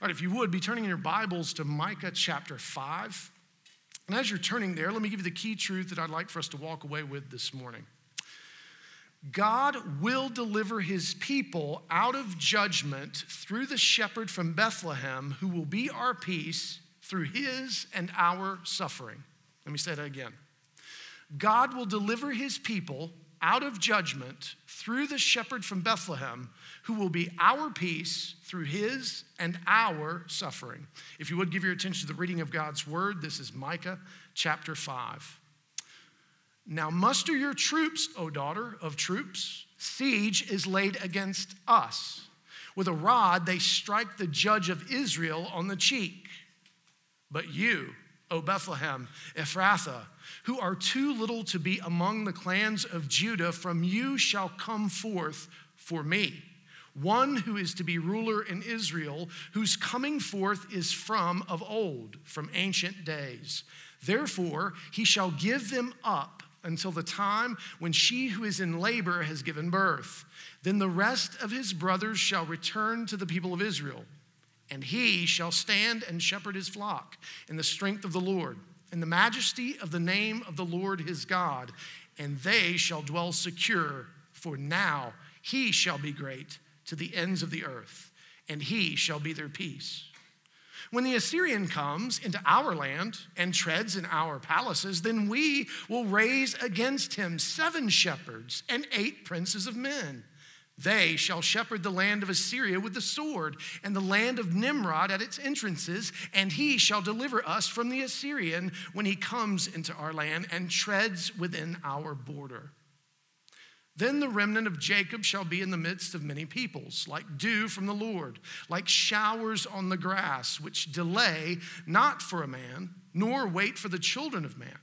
All right, if you would, be turning in your Bibles to Micah chapter 5. And as you're turning there, let me give you the key truth that I'd like for us to walk away with this morning. God will deliver his people out of judgment through the shepherd from Bethlehem, who will be our peace through his and our suffering. Let me say that again. God will deliver his people out of judgment through the shepherd from Bethlehem, who will be our peace through his and our suffering. If you would give your attention to the reading of God's word, this is Micah chapter 5. Now muster your troops, O daughter of troops. Siege is laid against us. With a rod, they strike the judge of Israel on the cheek. But you, O Bethlehem, Ephrathah, who are too little to be among the clans of Judah, from you shall come forth for me one who is to be ruler in Israel, whose coming forth is from of old, from ancient days. Therefore, he shall give them up until the time when she who is in labor has given birth. Then the rest of his brothers shall return to the people of Israel, and he shall stand and shepherd his flock in the strength of the Lord in the majesty of the name of the Lord his God, and they shall dwell secure, for now he shall be great to the ends of the earth, and he shall be their peace. When the Assyrian comes into our land and treads in our palaces, then we will raise against him seven shepherds and eight princes of men. They shall shepherd the land of Assyria with the sword, and the land of Nimrod at its entrances, and he shall deliver us from the Assyrian when he comes into our land and treads within our border. Then the remnant of Jacob shall be in the midst of many peoples, like dew from the Lord, like showers on the grass, which delay not for a man, nor wait for the children of man.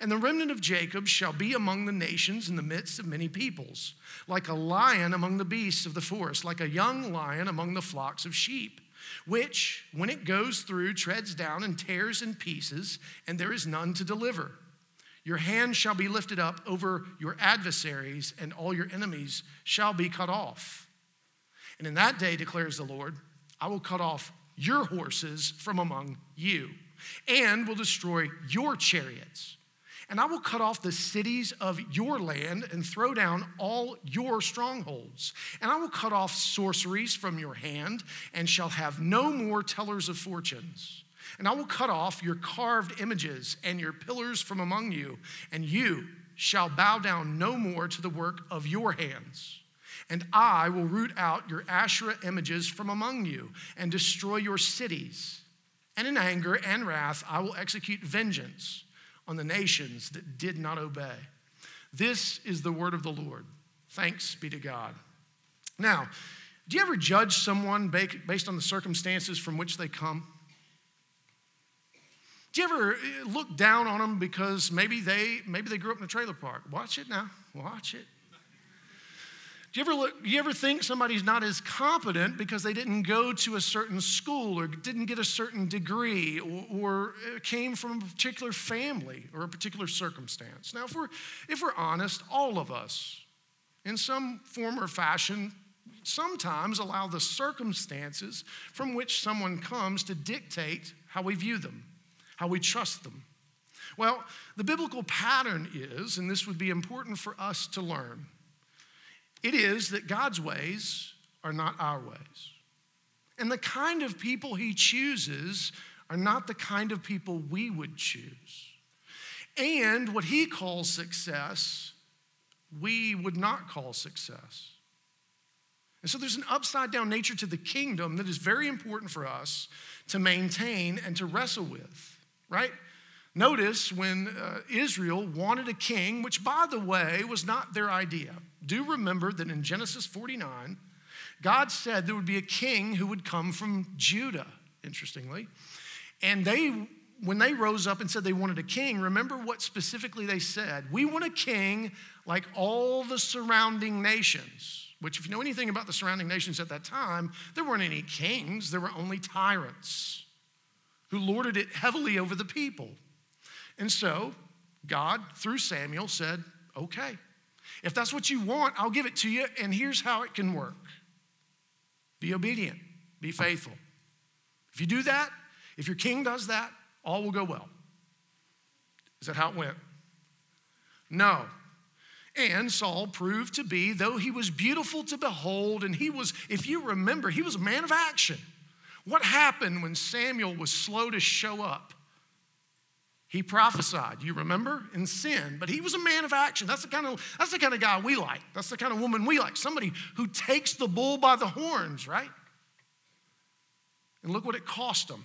And the remnant of Jacob shall be among the nations in the midst of many peoples, like a lion among the beasts of the forest, like a young lion among the flocks of sheep, which, when it goes through, treads down and tears in pieces, and there is none to deliver. Your hand shall be lifted up over your adversaries, and all your enemies shall be cut off. And in that day, declares the Lord, I will cut off your horses from among you, and will destroy your chariots and I will cut off the cities of your land and throw down all your strongholds. And I will cut off sorceries from your hand and shall have no more tellers of fortunes. And I will cut off your carved images and your pillars from among you, and you shall bow down no more to the work of your hands. And I will root out your Asherah images from among you and destroy your cities. And in anger and wrath, I will execute vengeance on the nations that did not obey. This is the word of the Lord. Thanks be to God. Now, do you ever judge someone based on the circumstances from which they come? Do you ever eh, look down on them because maybe they maybe they grew up in a trailer park? Watch it now. Watch it. Do you ever look, you ever think somebody's not as competent because they didn't go to a certain school or didn't get a certain degree or, or uh, came from a particular family or a particular circumstance? Now, if we're, if we're honest, all of us, in some form or fashion, sometimes allow the circumstances from which someone comes to dictate how we view them, how we trust them. Well, the biblical pattern is, and this would be important for us to learn it is that God's ways are not our ways. And the kind of people he chooses are not the kind of people we would choose. And what he calls success, we would not call success. And so there's an upside down nature to the kingdom that is very important for us to maintain and to wrestle with, right? Notice when uh, Israel wanted a king, which by the way was not their idea. Do remember that in Genesis 49, God said there would be a king who would come from Judah, interestingly. And they, when they rose up and said they wanted a king, remember what specifically they said? We want a king like all the surrounding nations, which, if you know anything about the surrounding nations at that time, there weren't any kings, there were only tyrants who lorded it heavily over the people. And so God, through Samuel, said, Okay, if that's what you want, I'll give it to you, and here's how it can work be obedient, be faithful. If you do that, if your king does that, all will go well. Is that how it went? No. And Saul proved to be, though he was beautiful to behold, and he was, if you remember, he was a man of action. What happened when Samuel was slow to show up? He prophesied, you remember, in sin, but he was a man of action. That's the kind of that's the kind of guy we like. That's the kind of woman we like. Somebody who takes the bull by the horns, right? And look what it cost them.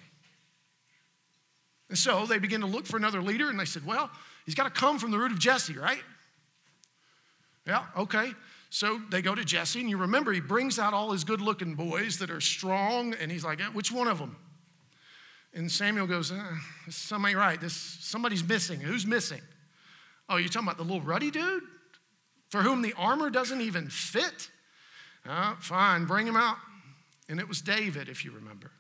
And so they begin to look for another leader, and they said, Well, he's got to come from the root of Jesse, right? Yeah, okay. So they go to Jesse, and you remember he brings out all his good looking boys that are strong, and he's like, Which one of them? And Samuel goes, uh, Somebody right. This, somebody's missing. Who's missing? Oh, you're talking about the little ruddy dude for whom the armor doesn't even fit? Uh, fine, bring him out. And it was David, if you remember.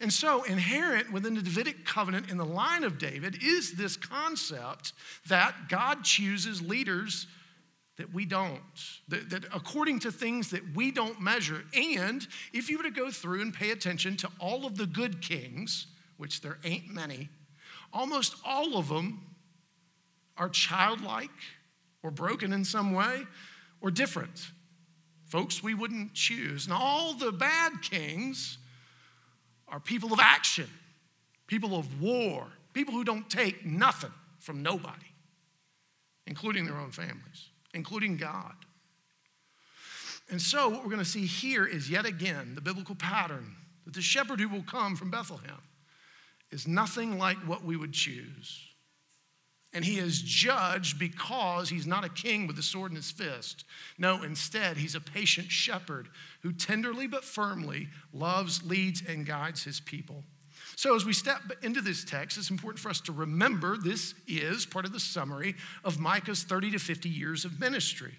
And so, inherent within the Davidic covenant in the line of David is this concept that God chooses leaders that we don't, that, that, according to things that we don't measure. And if you were to go through and pay attention to all of the good kings, which there ain't many, almost all of them are childlike or broken in some way or different. Folks we wouldn't choose. And all the bad kings are people of action, people of war, people who don't take nothing from nobody, including their own families, including God. And so, what we're going to see here is yet again the biblical pattern that the shepherd who will come from Bethlehem is nothing like what we would choose. And he is judged because he's not a king with a sword in his fist. No, instead, he's a patient shepherd who tenderly but firmly loves, leads, and guides his people. So, as we step into this text, it's important for us to remember this is part of the summary of Micah's 30 to 50 years of ministry.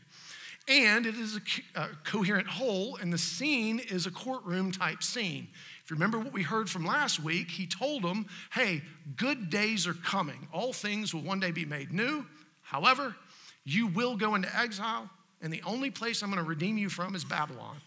And it is a, a coherent whole, and the scene is a courtroom type scene. If you remember what we heard from last week, he told them, hey, good days are coming. All things will one day be made new. However, you will go into exile, and the only place I'm going to redeem you from is Babylon.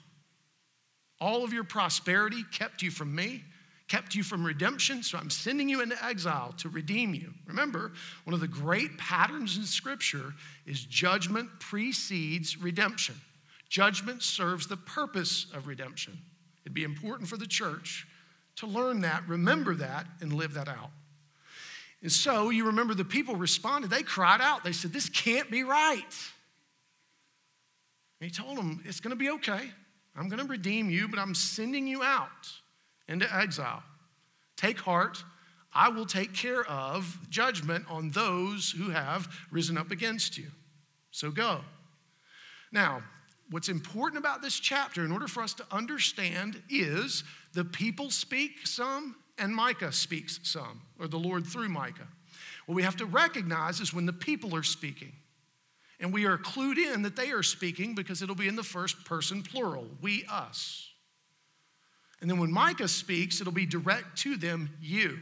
All of your prosperity kept you from me, kept you from redemption, so I'm sending you into exile to redeem you. Remember, one of the great patterns in Scripture is judgment precedes redemption. Judgment serves the purpose of redemption. It'd be important for the church to learn that, remember that, and live that out. And so you remember the people responded. They cried out. They said, This can't be right. And he told them, It's going to be okay. I'm going to redeem you, but I'm sending you out into exile. Take heart. I will take care of judgment on those who have risen up against you. So go. Now, what's important about this chapter, in order for us to understand, is the people speak some and Micah speaks some, or the Lord through Micah. What we have to recognize is when the people are speaking. And we are clued in that they are speaking because it'll be in the first person plural, we, us. And then when Micah speaks, it'll be direct to them, you.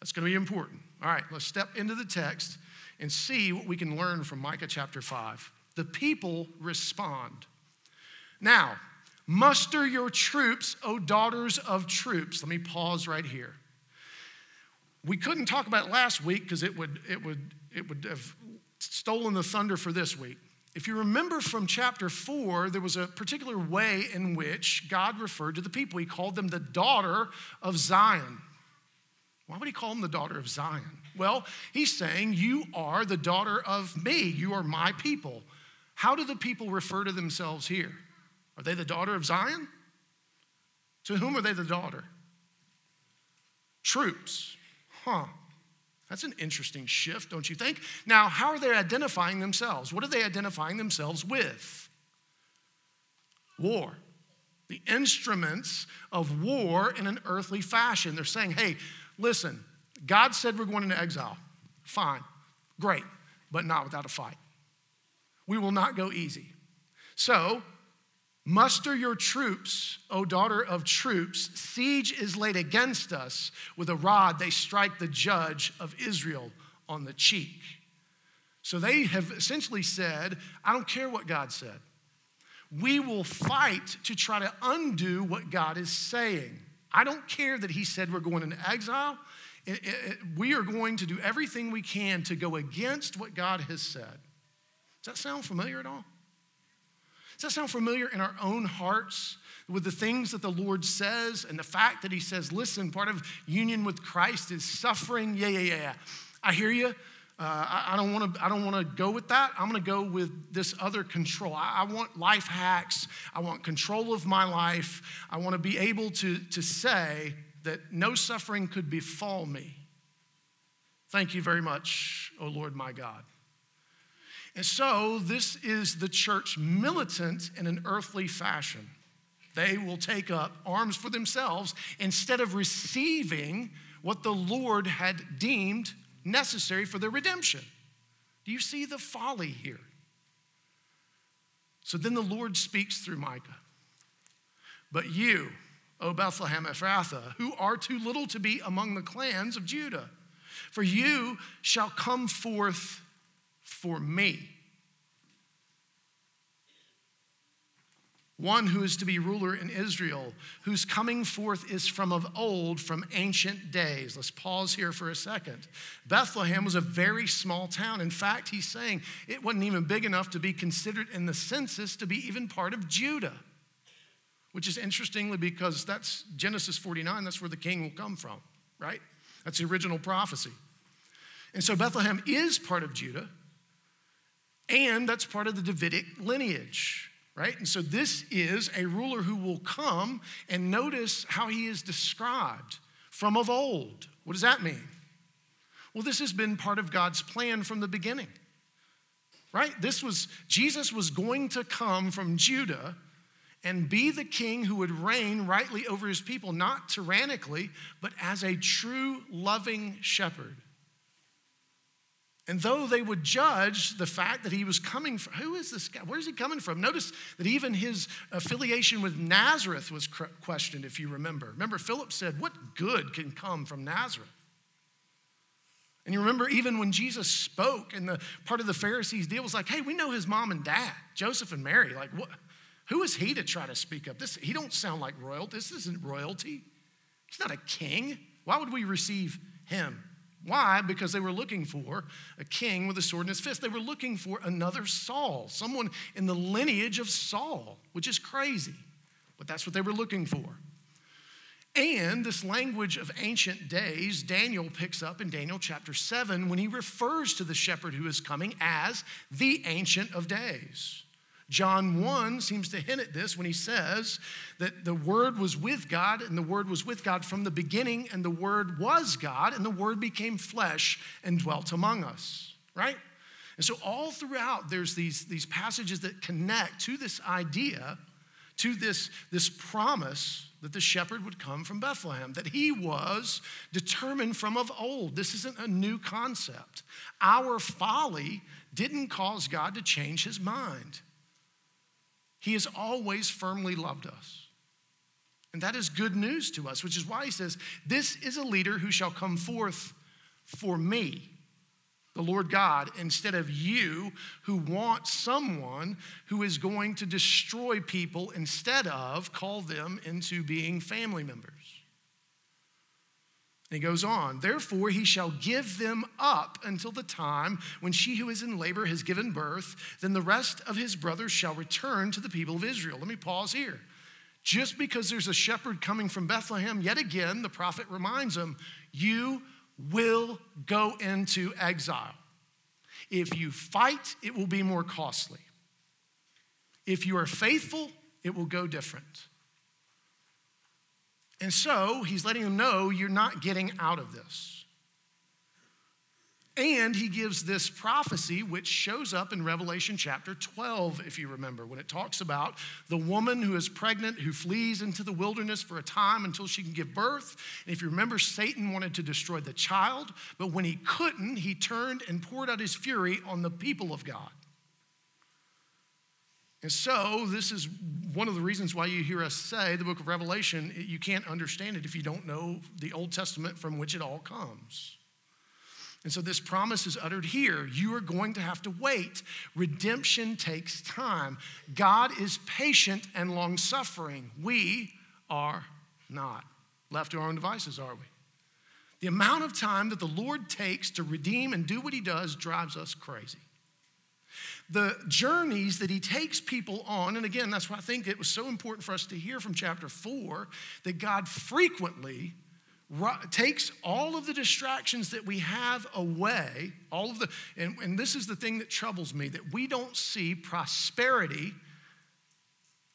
That's going to be important. All right, let's step into the text and see what we can learn from Micah chapter 5 the people respond. Now, muster your troops, O daughters of troops. Let me pause right here. We couldn't talk about it last week because it would, it, would, it would have stolen the thunder for this week. If you remember from chapter four, there was a particular way in which God referred to the people. He called them the daughter of Zion. Why would he call them the daughter of Zion? Well, he's saying, You are the daughter of me. You are my people. How do the people refer to themselves here? Are they the daughter of Zion? To whom are they the daughter? Troops. Huh. That's an interesting shift, don't you think? Now, how are they identifying themselves? What are they identifying themselves with? War. The instruments of war in an earthly fashion. They're saying, hey, listen, God said we're going into exile. Fine, great, but not without a fight. We will not go easy. So, muster your troops, O daughter of troops. Siege is laid against us. With a rod, they strike the judge of Israel on the cheek. So they have essentially said, I don't care what God said. We will fight to try to undo what God is saying. I don't care that he said we're going into exile. It, it, it, we are going to do everything we can to go against what God has said. Does that sound familiar at all? Does that sound familiar in our own hearts with the things that the Lord says and the fact that He says, listen, part of union with Christ is suffering? Yeah, yeah, yeah, yeah. I hear you. Uh, I, I, don't want to. I don't want to go with that. I'm going to go with this other control. I, I, want life hacks. I want control of my life. I want to be able to to say that no suffering could befall me. Thank you very much, O Lord my God. And so this is the church militant in an earthly fashion. They will take up arms for themselves instead of receiving what the Lord had deemed necessary for their redemption. Do you see the folly here? So then the Lord speaks through Micah. But you, O Bethlehem Ephrathah, who are too little to be among the clans of Judah, for you shall come forth for me one who is to be ruler in Israel, whose coming forth is from of old, from ancient days. Let's pause here for a second. Bethlehem was a very small town. In fact, he's saying it wasn't even big enough to be considered in the census to be even part of Judah, which is interestingly because that's Genesis 49, that's where the king will come from, right? That's the original prophecy. And so Bethlehem is part of Judah, and that's part of the Davidic lineage right? And so this is a ruler who will come and notice how he is described from of old. What does that mean? Well, this has been part of God's plan from the beginning. Right? This was Jesus was going to come from Judah and be the king who would reign rightly over his people, not tyrannically, but as a true loving shepherd. And though they would judge the fact that he was coming from, who is this guy? Where is he coming from? Notice that even his affiliation with Nazareth was questioned, if you remember. Remember, Philip said, What good can come from Nazareth? And you remember, even when Jesus spoke, and the part of the Pharisees' deal was like, Hey, we know his mom and dad, Joseph and Mary. Like, what? Who is he to try to speak up? This, he don't sound like royalty. This isn't royalty. He's not a king. Why would we receive him? Why? Because they were looking for a king with a sword in his fist. They were looking for another Saul, someone in the lineage of Saul, which is crazy, but that's what they were looking for. And this language of ancient days, Daniel picks up in Daniel chapter 7 when he refers to the shepherd who is coming as the Ancient of Days. John 1 seems to hint at this when he says that the Word was with God, and the Word was with God from the beginning, and the Word was God, and the Word became flesh and dwelt among us, right? And so, all throughout, there's these, these passages that connect to this idea, to this, this promise that the shepherd would come from Bethlehem, that he was determined from of old. This isn't a new concept. Our folly didn't cause God to change his mind. He has always firmly loved us. And that is good news to us, which is why he says, This is a leader who shall come forth for me, the Lord God, instead of you who want someone who is going to destroy people instead of call them into being family members. And he goes on, therefore he shall give them up until the time when she who is in labor has given birth. Then the rest of his brothers shall return to the people of Israel. Let me pause here. Just because there's a shepherd coming from Bethlehem, yet again, the prophet reminds them, you will go into exile. If you fight, it will be more costly. If you are faithful, it will go different. And so he's letting them know you're not getting out of this. And he gives this prophecy, which shows up in Revelation chapter 12, if you remember, when it talks about the woman who is pregnant, who flees into the wilderness for a time until she can give birth. And if you remember, Satan wanted to destroy the child, but when he couldn't, he turned and poured out his fury on the people of God. And so, this is one of the reasons why you hear us say the book of Revelation, you can't understand it if you don't know the Old Testament from which it all comes. And so, this promise is uttered here. You are going to have to wait. Redemption takes time. God is patient and long suffering. We are not. left to our own devices, are we? The amount of time that the Lord takes to redeem and do what he does drives us crazy. The journeys that he takes people on, and again, that's why I think it was so important for us to hear from chapter four that God frequently takes all of the distractions that we have away, all of the, and, and this is the thing that troubles me that we don't see prosperity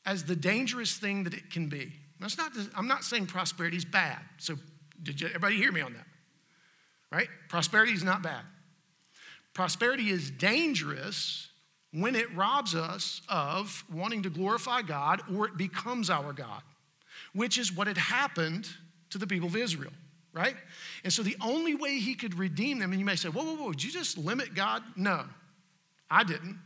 as the dangerous thing that it can be. That's not, I'm not saying prosperity is bad. So, did you, everybody hear me on that? Right? Prosperity is not bad. Prosperity is dangerous when it robs us of wanting to glorify God or it becomes our God, which is what had happened to the people of Israel, right? And so the only way he could redeem them, and you may say, whoa, whoa, whoa, did you just limit God? No, I didn't.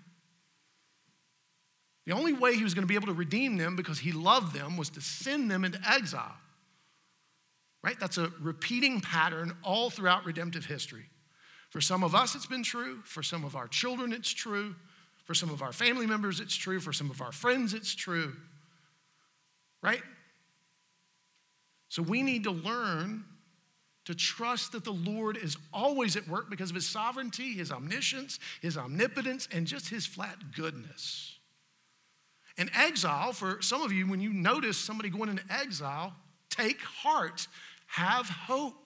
The only way he was going to be able to redeem them because he loved them was to send them into exile. Right? That's a repeating pattern all throughout redemptive history. For some of us, it's been true. For some of our children, it's true. For some of our family members, it's true. For some of our friends, it's true. Right? So we need to learn to trust that the Lord is always at work because of his sovereignty, his omniscience, his omnipotence, and just his flat goodness. And exile, for some of you, when you notice somebody going into exile, take heart, have hope.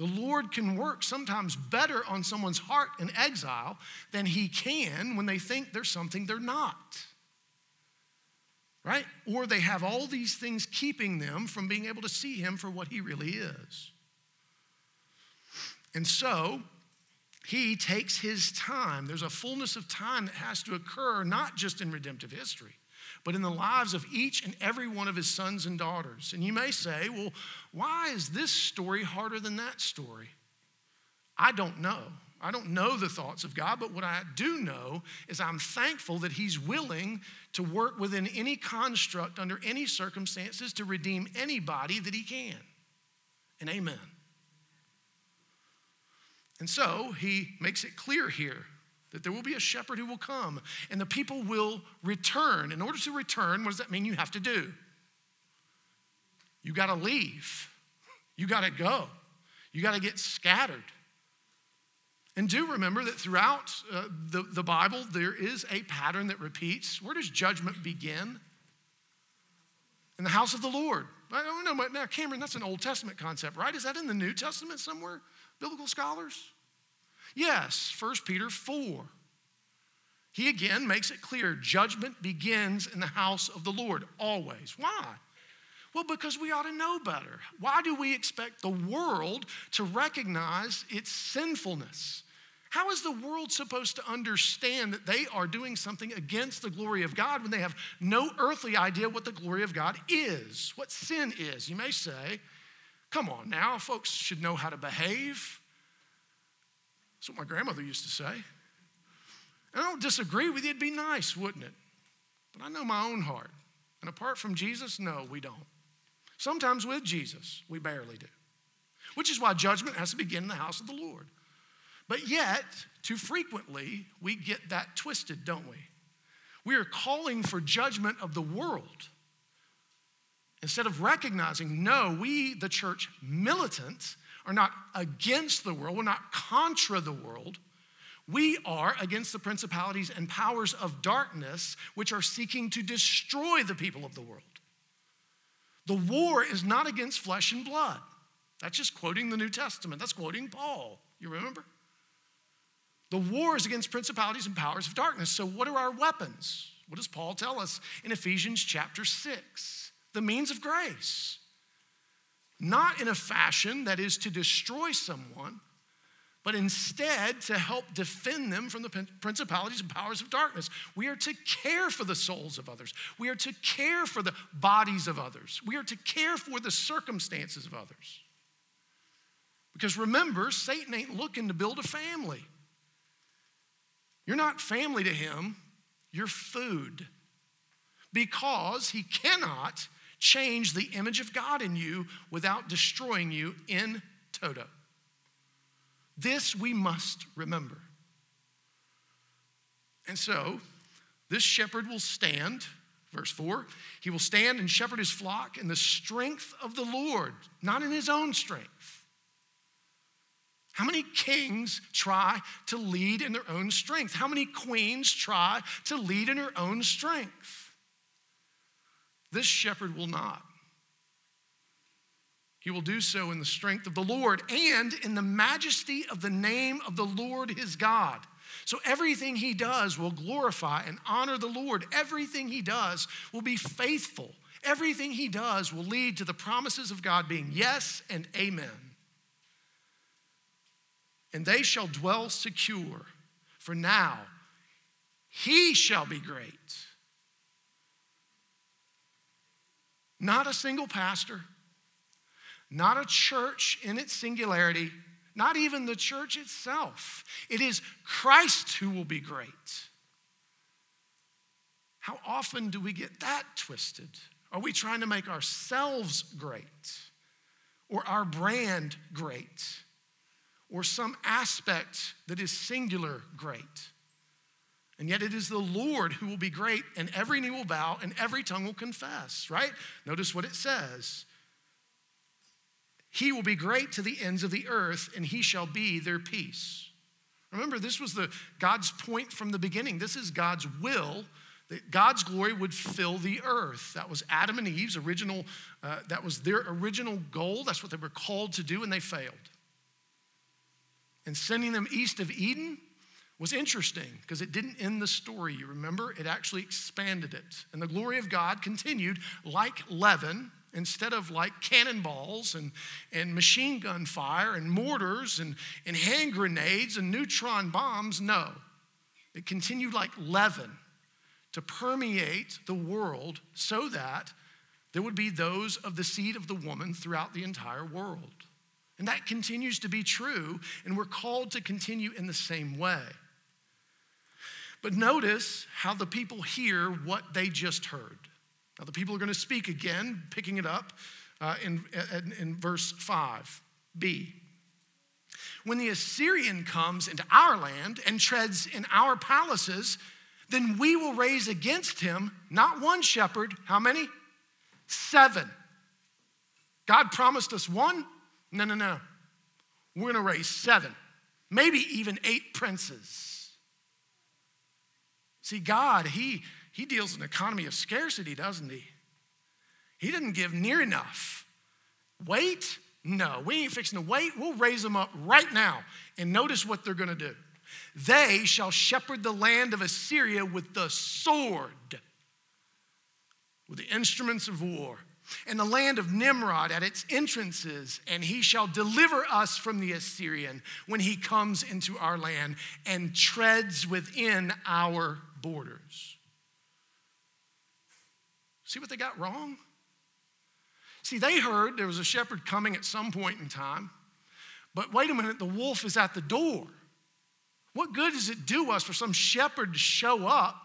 The Lord can work sometimes better on someone's heart in exile than he can when they think there's something they're not. Right? Or they have all these things keeping them from being able to see him for what he really is. And so, he takes his time. There's a fullness of time that has to occur, not just in redemptive history, but in the lives of each and every one of his sons and daughters. And you may say, well, why is this story harder than that story? I don't know. I don't know the thoughts of God, but what I do know is I'm thankful that He's willing to work within any construct, under any circumstances, to redeem anybody that He can. And amen. And so he makes it clear here that there will be a shepherd who will come and the people will return. In order to return, what does that mean you have to do? You got to leave, you got to go, you got to get scattered. And do remember that throughout uh, the, the Bible, there is a pattern that repeats. Where does judgment begin? In the house of the Lord. I don't know, now, Cameron, that's an Old Testament concept, right? Is that in the New Testament somewhere? biblical scholars? Yes, 1 Peter 4. He again makes it clear judgment begins in the house of the Lord, always. Why? Well, because we ought to know better. Why do we expect the world to recognize its sinfulness? How is the world supposed to understand that they are doing something against the glory of God when they have no earthly idea what the glory of God is, what sin is? You may say, Come on now, folks should know how to behave. That's what my grandmother used to say. And I don't disagree with you, it'd be nice, wouldn't it? But I know my own heart. And apart from Jesus, no, we don't. Sometimes with Jesus, we barely do. Which is why judgment has to begin in the house of the Lord. But yet, too frequently, we get that twisted, don't we? We are calling for judgment of the world Instead of recognizing, no, we, the church militant, are not against the world, we're not contra the world. We are against the principalities and powers of darkness which are seeking to destroy the people of the world. The war is not against flesh and blood. That's just quoting the New Testament. That's quoting Paul. You remember? The war is against principalities and powers of darkness. So, what are our weapons? What does Paul tell us in Ephesians chapter 6? the means of grace. Not in a fashion that is to destroy someone, but instead to help defend them from the principalities and powers of darkness. We are to care for the souls of others. We are to care for the bodies of others. We are to care for the circumstances of others. Because remember, Satan ain't looking to build a family. You're not family to him, you're food. Because he cannot change the image of God in you without destroying you in toto. This we must remember. And so, this shepherd will stand Verse 4 He will stand and shepherd his flock in the strength of the Lord, not in his own strength. How many kings try to lead in their own strength? How many queens try to lead in their own strength? This shepherd will not. He will do so in the strength of the Lord and in the majesty of the name of the Lord his God. So everything he does will glorify and honor the Lord. Everything he does will be faithful. Everything he does will lead to the promises of God being yes and amen. And they shall dwell secure, for now he shall be great. Not a single pastor, not a church in its singularity not even the church itself. It is Christ who will be great. How often do we get that twisted? Are we trying to make ourselves great or our brand great or some aspect that is singular great? And yet it is the Lord who will be great, and every knee will bow and every tongue will confess, right? Notice what it says he will be great to the ends of the earth, and he shall be their peace. Remember, this was the God's point from the beginning. This is God's will that God's glory would fill the earth. That was Adam and Eve's original, uh, that was their original goal. That's what they were called to do, and they failed. And sending them east of Eden was interesting because it didn't end the story. You remember? It actually expanded it. And the glory of God continued like leaven instead of like cannonballs and, and machine gun fire and mortars and, and hand grenades and neutron bombs. No, it continued like leaven to permeate the world so that there would be those of the seed of the woman throughout the entire world. And that continues to be true, and we're called to continue in the same way. But notice how the people hear what they just heard. Now, the people are going to speak again, picking it up uh, in, in, in verse 5b. When the Assyrian comes into our land and treads in our palaces, then we will raise against him not one shepherd, how many? Seven. God promised us one? No, no, no. We're going to raise seven, maybe even eight princes. See, God, He he deals in an economy of scarcity, doesn't he? He didn't give near enough. Wait? No, we ain't fixing to wait. We'll raise them up right now. And notice what they're going to do. They shall shepherd the land of Assyria with the sword, with the instruments of war, and the land of Nimrod at its entrances, and he shall deliver us from the Assyrian when he comes into our land and treads within our borders. See what they got wrong? See, they heard there was a shepherd coming at some point in time, but wait a minute, the wolf is at the door. What good does it do us for some shepherd to show up,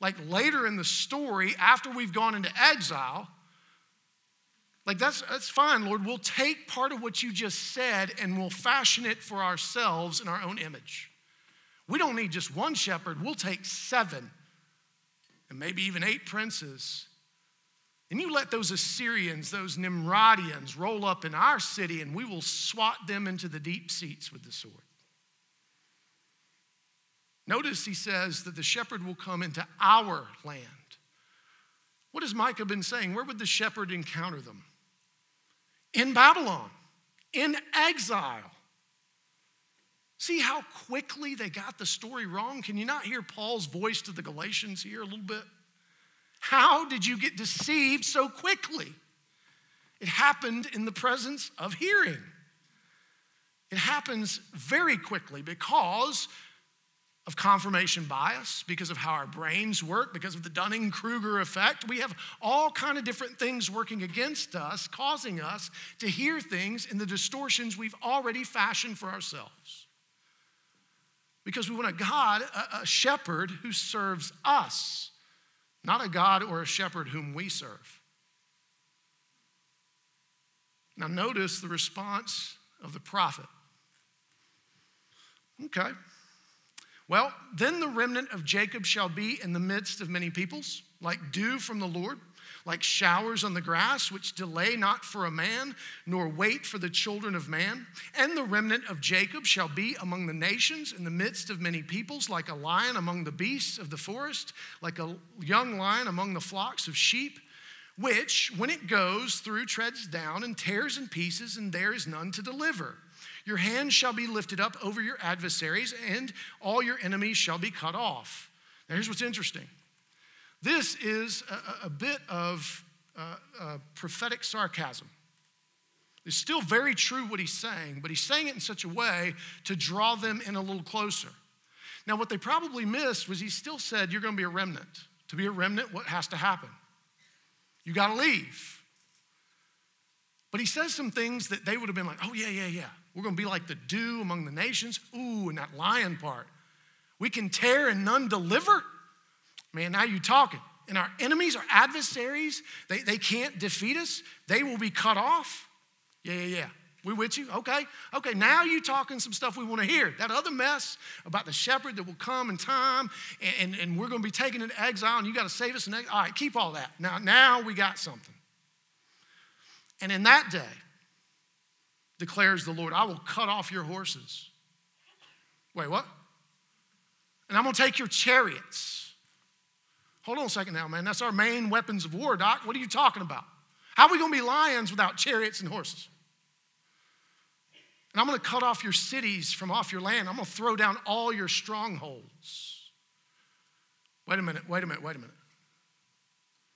like later in the story, after we've gone into exile? Like, that's, that's fine, Lord. We'll take part of what you just said and we'll fashion it for ourselves in our own image. We don't need just one shepherd, we'll take seven and maybe even eight princes and you let those Assyrians, those Nimrodians, roll up in our city, and we will swat them into the deep seats with the sword. Notice he says that the shepherd will come into our land. What has Micah been saying? Where would the shepherd encounter them? In Babylon, in exile. See how quickly they got the story wrong? Can you not hear Paul's voice to the Galatians here a little bit? How did you get deceived so quickly? It happened in the presence of hearing. It happens very quickly because of confirmation bias, because of how our brains work, because of the Dunning-Kruger effect. We have all kind of different things working against us, causing us to hear things in the distortions we've already fashioned for ourselves. Because we want a God, a, shepherd who serves us not a God or a shepherd whom we serve. Now, notice the response of the prophet. Okay. Well, then the remnant of Jacob shall be in the midst of many peoples. like dew from the Lord, like showers on the grass, which delay not for a man, nor wait for the children of man. And the remnant of Jacob shall be among the nations in the midst of many peoples, like a lion among the beasts of the forest, like a young lion among the flocks of sheep which, when it goes through, treads down and tears in pieces, and there is none to deliver. Your hand shall be lifted up over your adversaries, and all your enemies shall be cut off. Now, here's what's interesting this is a, a bit of uh, uh, prophetic sarcasm. It's still very true what he's saying, but he's saying it in such a way to draw them in a little closer. Now, what they probably missed was he still said, You're going to be a remnant. To be a remnant, what has to happen? You got to leave. But he says some things that they would have been like, oh, yeah, yeah, yeah. We're going to be like the dew among the nations. Ooh, and that lion part. We can tear and none deliver. Man, now you talking. And our enemies, our adversaries, they, they can't defeat us. They will be cut off. Yeah, yeah, yeah. We with you? Okay. Okay, now you talking some stuff we want to hear. That other mess about the shepherd that will come in time and, and, and we're going to be taken into exile and you got to save us. And all right, keep all that. Now, now we got something. And in that day, declares the Lord, I will cut off your horses. Wait, what? And I'm going to take your chariots. Hold on a second now, man. That's our main weapons of war, Doc. What are you talking about? How are we going to be lions without chariots and horses? And I'm going to cut off your cities from off your land. I'm going to throw down all your strongholds. Wait a minute, wait a minute, wait a minute.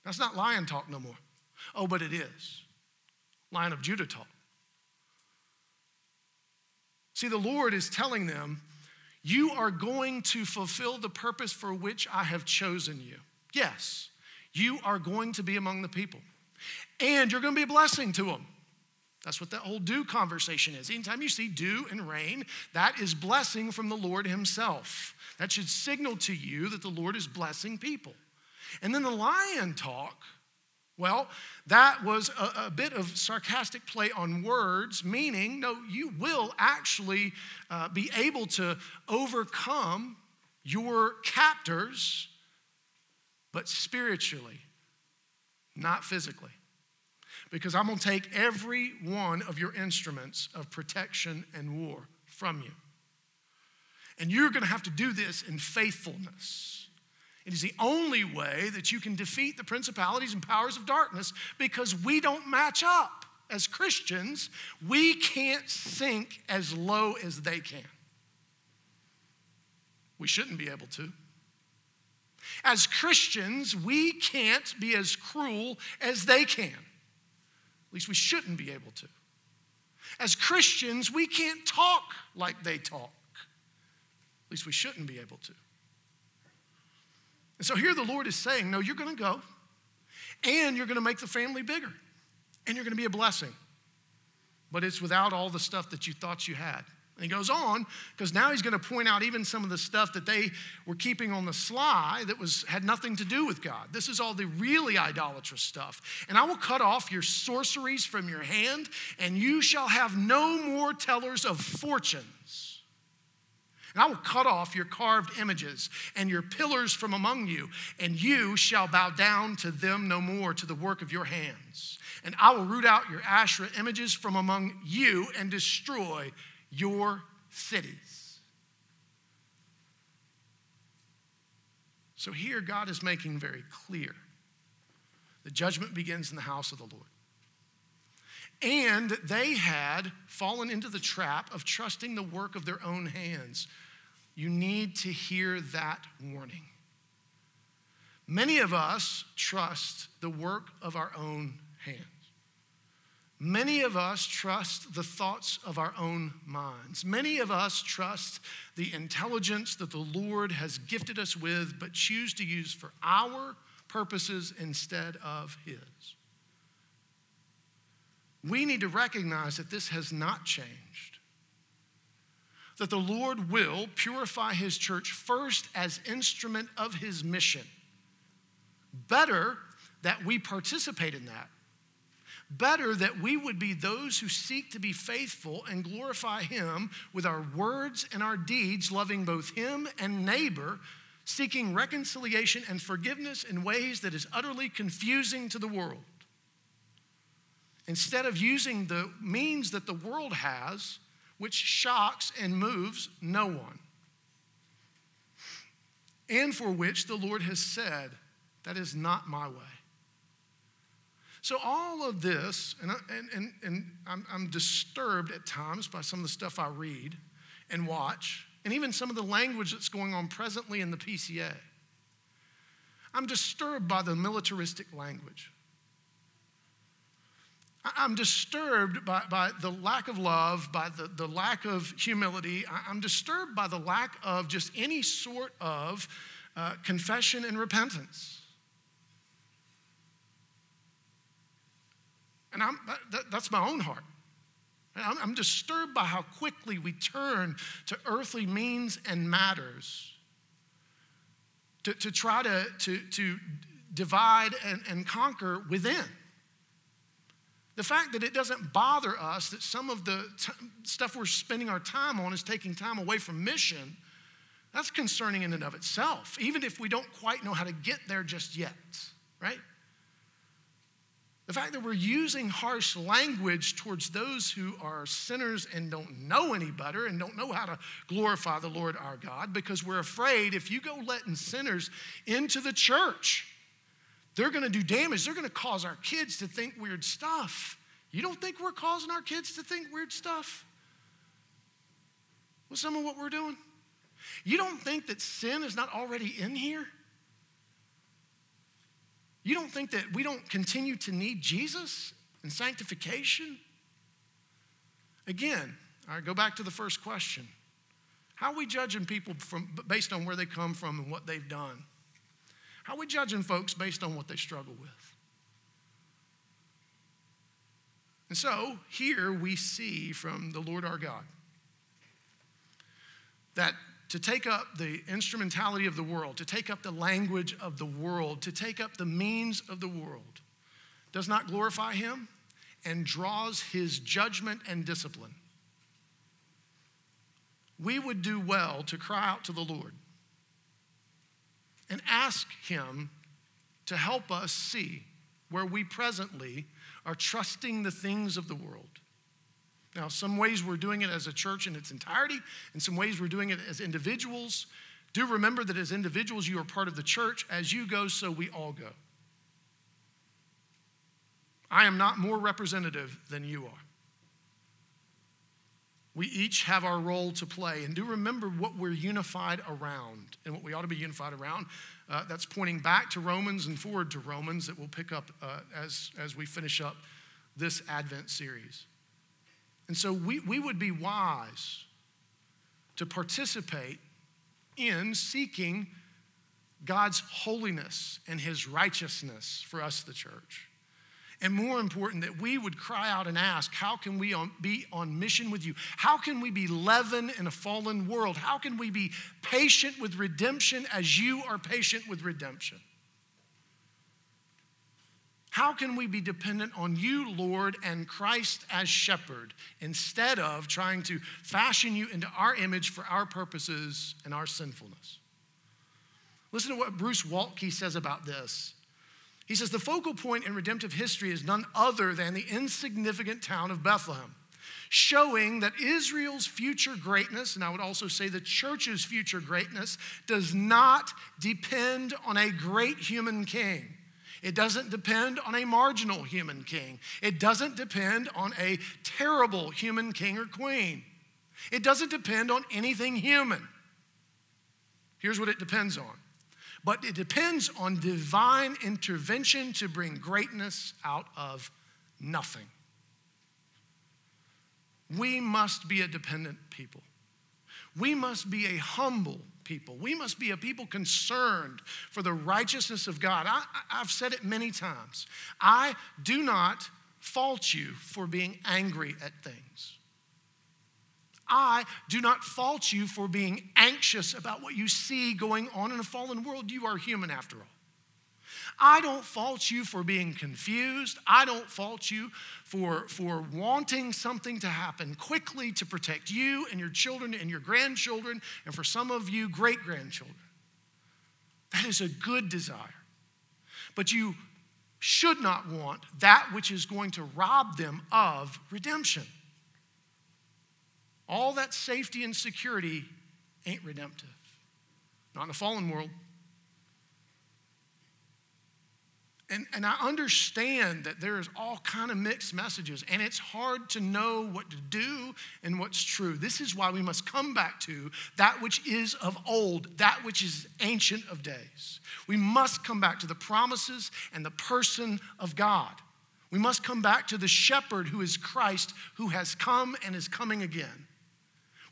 That's not lion talk no more. Oh, but it is. Lion of Judah talk. See, the Lord is telling them, You are going to fulfill the purpose for which I have chosen you. Yes, you are going to be among the people, and you're going to be a blessing to them. That's what that whole dew conversation is. Anytime you see dew and rain, that is blessing from the Lord Himself. That should signal to you that the Lord is blessing people. And then the lion talk, well, that was a, a bit of sarcastic play on words, meaning, no, you will actually uh, be able to overcome your captors, but spiritually, not physically because I'm going to take every one of your instruments of protection and war from you. And you're going to have to do this in faithfulness. It is the only way that you can defeat the principalities and powers of darkness because we don't match up. As Christians, we can't sink as low as they can. We shouldn't be able to. As Christians, we can't be as cruel as they can. At least we shouldn't be able to. As Christians, we can't talk like they talk. At least we shouldn't be able to. And so here the Lord is saying, No, you're going to go, and you're going to make the family bigger, and you're going to be a blessing. But it's without all the stuff that you thought you had. And he goes on because now he's going to point out even some of the stuff that they were keeping on the sly that was had nothing to do with God. This is all the really idolatrous stuff. And I will cut off your sorceries from your hand, and you shall have no more tellers of fortunes. And I will cut off your carved images and your pillars from among you, and you shall bow down to them no more, to the work of your hands. And I will root out your Asherah images from among you and destroy your cities. So here, God is making very clear the judgment begins in the house of the Lord. And they had fallen into the trap of trusting the work of their own hands. You need to hear that warning. Many of us trust the work of our own hands. Many of us trust the thoughts of our own minds. Many of us trust the intelligence that the Lord has gifted us with, but choose to use for our purposes instead of His. We need to recognize that this has not changed. That the Lord will purify His church first as instrument of His mission. Better that we participate in that Better that we would be those who seek to be faithful and glorify Him with our words and our deeds, loving both Him and neighbor, seeking reconciliation and forgiveness in ways that is utterly confusing to the world. Instead of using the means that the world has, which shocks and moves no one, and for which the Lord has said, That is not my way. So, all of this, and, I, and, and, and I'm, I'm disturbed at times by some of the stuff I read and watch, and even some of the language that's going on presently in the PCA. I'm disturbed by the militaristic language. I'm disturbed by, by the lack of love, by the, the lack of humility. I'm disturbed by the lack of just any sort of uh, confession and repentance. And I'm, that, that's my own heart. I'm, I'm disturbed by how quickly we turn to earthly means and matters to, to try to, to, to divide and, and conquer within. The fact that it doesn't bother us that some of the t- stuff we're spending our time on is taking time away from mission, that's concerning in and of itself, even if we don't quite know how to get there just yet, right? The fact that we're using harsh language towards those who are sinners and don't know any better and don't know how to glorify the Lord our God because we're afraid if you go letting sinners into the church, they're going to do damage. They're going to cause our kids to think weird stuff. You don't think we're causing our kids to think weird stuff? With some of what we're doing? You don't think that sin is not already in here? You don't think that we don't continue to need Jesus and sanctification? Again, right, go back to the first question. How are we judging people from, based on where they come from and what they've done? How are we judging folks based on what they struggle with? And so here we see from the Lord our God that to take up the instrumentality of the world, to take up the language of the world, to take up the means of the world, does not glorify him and draws his judgment and discipline. We would do well to cry out to the Lord and ask him to help us see where we presently are trusting the things of the world now, some ways we're doing it as a church in its entirety, and some ways we're doing it as individuals. Do remember that as individuals, you are part of the church. As you go, so we all go. I am not more representative than you are. We each have our role to play. And do remember what we're unified around and what we ought to be unified around. Uh, that's pointing back to Romans and forward to Romans that we'll pick up uh, as, as we finish up this Advent series. And so we, we would be wise to participate in seeking God's holiness and his righteousness for us, the church. And more important, that we would cry out and ask, How can we on, be on mission with you? How can we be leaven in a fallen world? How can we be patient with redemption as you are patient with redemption? How can we be dependent on you, Lord, and Christ as shepherd instead of trying to fashion you into our image for our purposes and our sinfulness? Listen to what Bruce Waltke says about this. He says the focal point in redemptive history is none other than the insignificant town of Bethlehem, showing that Israel's future greatness, and I would also say the church's future greatness, does not depend on a great human king it doesn't depend on a marginal human king. It doesn't depend on a terrible human king or queen. It doesn't depend on anything human. Here's what it depends on. But it depends on divine intervention to bring greatness out of nothing. We must be a dependent people. We must be a humble people. We must be a people concerned for the righteousness of God. I, have said it many times. I do not fault you for being angry at things. I do not fault you for being anxious about what you see going on in a fallen world. You are human after all. I don't fault you for being confused. I don't fault you for, for wanting something to happen quickly to protect you and your children and your grandchildren, and for some of you, great grandchildren. That is a good desire. But you should not want that which is going to rob them of redemption. All that safety and security ain't redemptive. Not in a fallen world. And, and I understand that there's all kind of mixed messages, and it's hard to know what to do and what's true. This is why we must come back to that which is of old, that which is ancient of days. We must come back to the promises and the person of God. We must come back to the shepherd who is Christ, who has come and is coming again.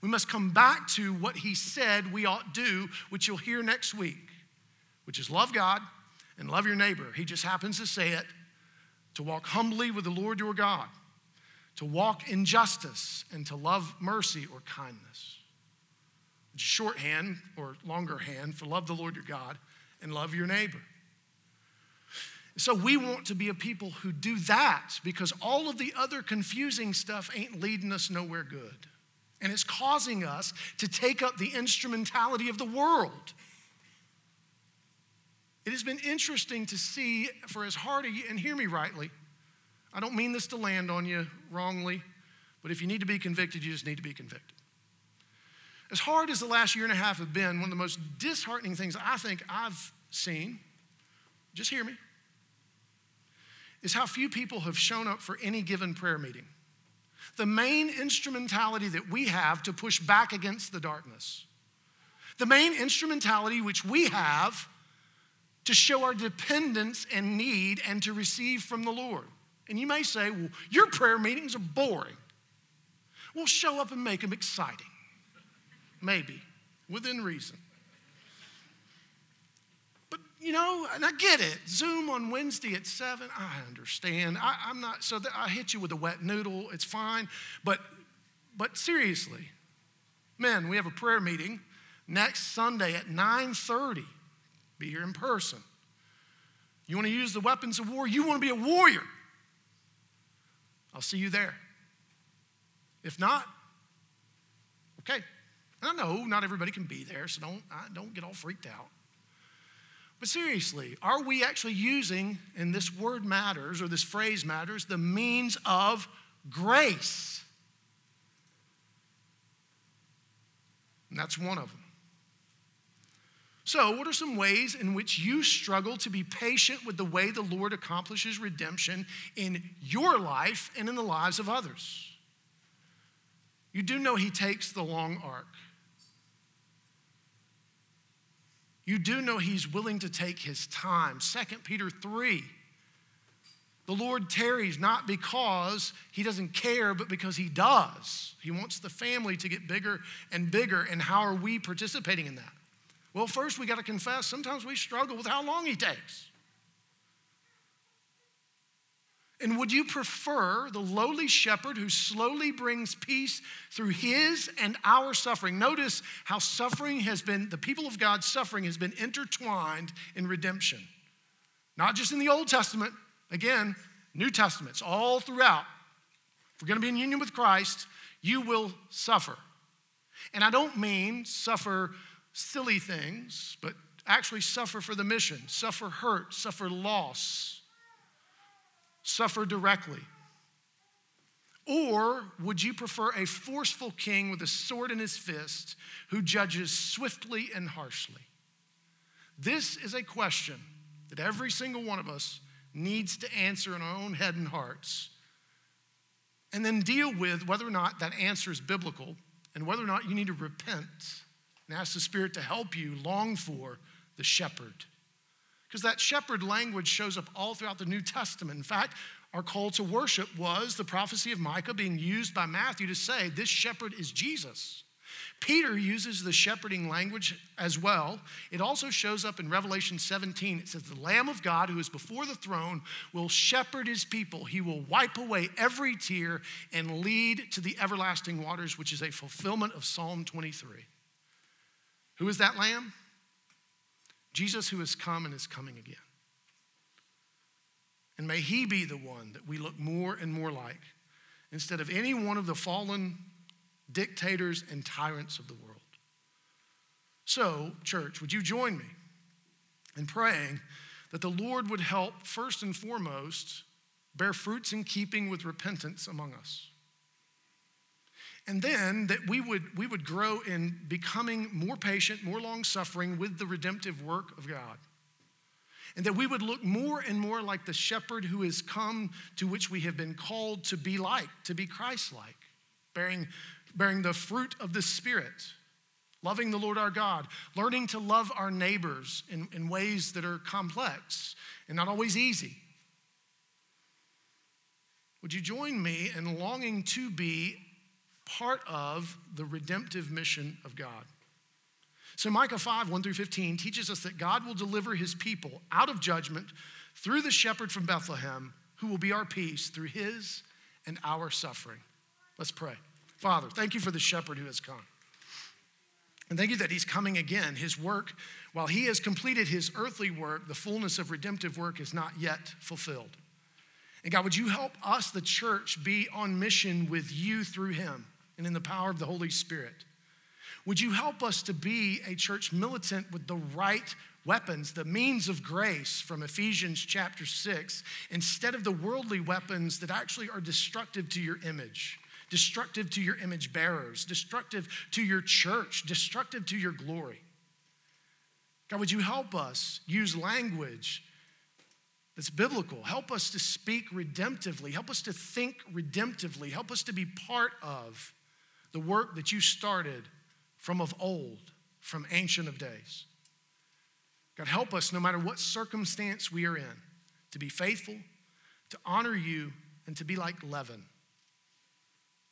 We must come back to what he said we ought to do, which you'll hear next week, which is love God and love your neighbor. He just happens to say it to walk humbly with the Lord your God, to walk in justice, and to love mercy or kindness. It's Shorthand or longer hand for love the Lord your God and love your neighbor. So we want to be a people who do that because all of the other confusing stuff ain't leading us nowhere good. And it's causing us to take up the instrumentality of the world. It has been interesting to see, for as hard a and hear me rightly, I don't mean this to land on you wrongly, but if you need to be convicted, you just need to be convicted. As hard as the last year and a half have been, one of the most disheartening things I think I've seen, just hear me, is how few people have shown up for any given prayer meeting. The main instrumentality that we have to push back against the darkness, the main instrumentality which we have to show our dependence and need and to receive from the Lord. And you may say, well, your prayer meetings are boring. We'll show up and make them exciting. Maybe, within reason. But, you know, and I get it. Zoom on Wednesday at 7, I understand. I, am not, so that I hit you with a wet noodle. It's fine. But, but seriously, men, we have a prayer meeting next Sunday at 930 be here in person. You want to use the weapons of war? You want to be a warrior? I'll see you there. If not, okay. I know not everybody can be there, so don't, don't get all freaked out. But seriously, are we actually using, and this word matters, or this phrase matters, the means of grace? And that's one of them. So, what are some ways in which you struggle to be patient with the way the Lord accomplishes redemption in your life and in the lives of others? You do know He takes the long arc. You do know He's willing to take His time. 2 Peter 3. The Lord tarries not because He doesn't care, but because He does. He wants the family to get bigger and bigger. And how are we participating in that? Well, first we got to confess sometimes we struggle with how long he takes. And would you prefer the lowly shepherd who slowly brings peace through his and our suffering? Notice how suffering has been, the people of God's suffering has been intertwined in redemption. Not just in the Old Testament, again, New Testaments, all throughout. If we're going to be in union with Christ, you will suffer. And I don't mean suffer silly things, but actually suffer for the mission, suffer hurt, suffer loss, suffer directly? Or would you prefer a forceful king with a sword in his fist who judges swiftly and harshly? This is a question that every single one of us needs to answer in our own head and hearts, and then deal with whether or not that answer is biblical and whether or not you need to repent and ask the Spirit to help you long for the shepherd. Because that shepherd language shows up all throughout the New Testament. In fact, our call to worship was the prophecy of Micah being used by Matthew to say, This shepherd is Jesus. Peter uses the shepherding language as well. It also shows up in Revelation 17. It says, The Lamb of God who is before the throne will shepherd his people. He will wipe away every tear and lead to the everlasting waters, which is a fulfillment of Psalm 23. Who is that lamb? Jesus, who has come and is coming again. And may he be the one that we look more and more like instead of any one of the fallen dictators and tyrants of the world. So, church, would you join me in praying that the Lord would help, first and foremost, bear fruits in keeping with repentance among us. And then that we would, we would grow in becoming more patient, more long suffering with the redemptive work of God. And that we would look more and more like the shepherd who has come to which we have been called to be like, to be Christ like, bearing, bearing the fruit of the Spirit, loving the Lord our God, learning to love our neighbors in, in ways that are complex and not always easy. Would you join me in longing to be part of the redemptive mission of God. So, Micah 5, 1 through 15 teaches us that God will deliver his people out of judgment through the shepherd from Bethlehem, who will be our peace through his and our suffering. Let's pray. Father, thank you for the shepherd who has come. And thank you that he's coming again. His work, while he has completed his earthly work, the fullness of redemptive work is not yet fulfilled. And God, would you help us, the church, be on mission with you through him? And in the power of the Holy Spirit. Would you help us to be a church militant with the right weapons, the means of grace from Ephesians chapter 6, instead of the worldly weapons that actually are destructive to your image, destructive to your image bearers, destructive to your church, destructive to your glory? God, would you help us use language that's biblical? Help us to speak redemptively. Help us to think redemptively. Help us to be part of the work that you started from of old, from ancient of days. God, help us no matter what circumstance we are in to be faithful, to honor you, and to be like leaven,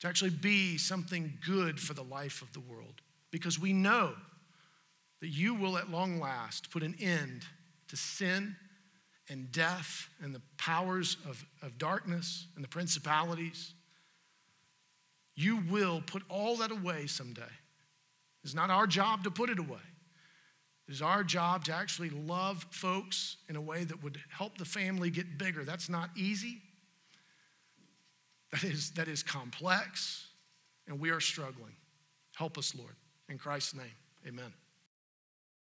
to actually be something good for the life of the world. Because we know that you will at long last put an end to sin and death and the powers of, of darkness and the principalities you will put all that away someday. It's not our job to put it away. It is our job to actually love folks in a way that would help the family get bigger. That's not easy. That is, that is complex, and we are struggling. Help us, Lord. In Christ's name, amen.